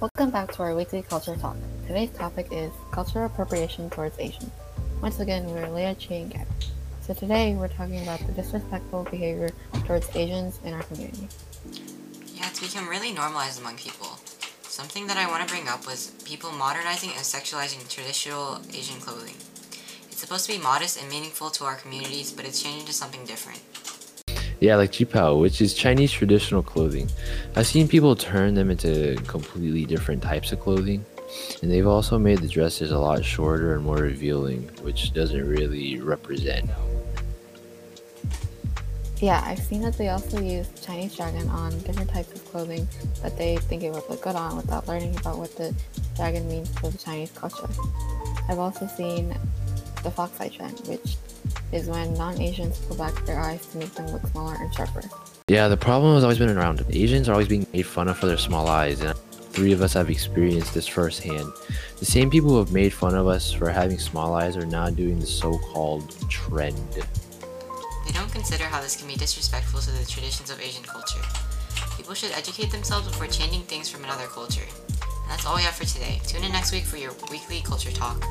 Welcome back to our weekly culture talk. Today's topic is cultural appropriation towards Asians. Once again, we're Lea, Tri, and Gabby. So today we're talking about the disrespectful behavior towards Asians in our community. Yeah, it's become really normalized among people. Something that I want to bring up was people modernizing and sexualizing traditional Asian clothing. It's supposed to be modest and meaningful to our communities, but it's changing to something different. Yeah, like qipao, which is Chinese traditional clothing. I've seen people turn them into completely different types of clothing, and they've also made the dresses a lot shorter and more revealing, which doesn't really represent. Yeah, I've seen that they also use Chinese dragon on different types of clothing that they think it would look good on without learning about what the dragon means for the Chinese culture. I've also seen the fox eye trend, which is when non-Asians pull back their eyes to make them look smaller and sharper. Yeah, the problem has always been around. Asians are always being made fun of for their small eyes, and three of us have experienced this firsthand. The same people who have made fun of us for having small eyes are now doing the so-called trend. They don't consider how this can be disrespectful to the traditions of Asian culture. People should educate themselves before changing things from another culture. And that's all we have for today. Tune in next week for your weekly culture talk.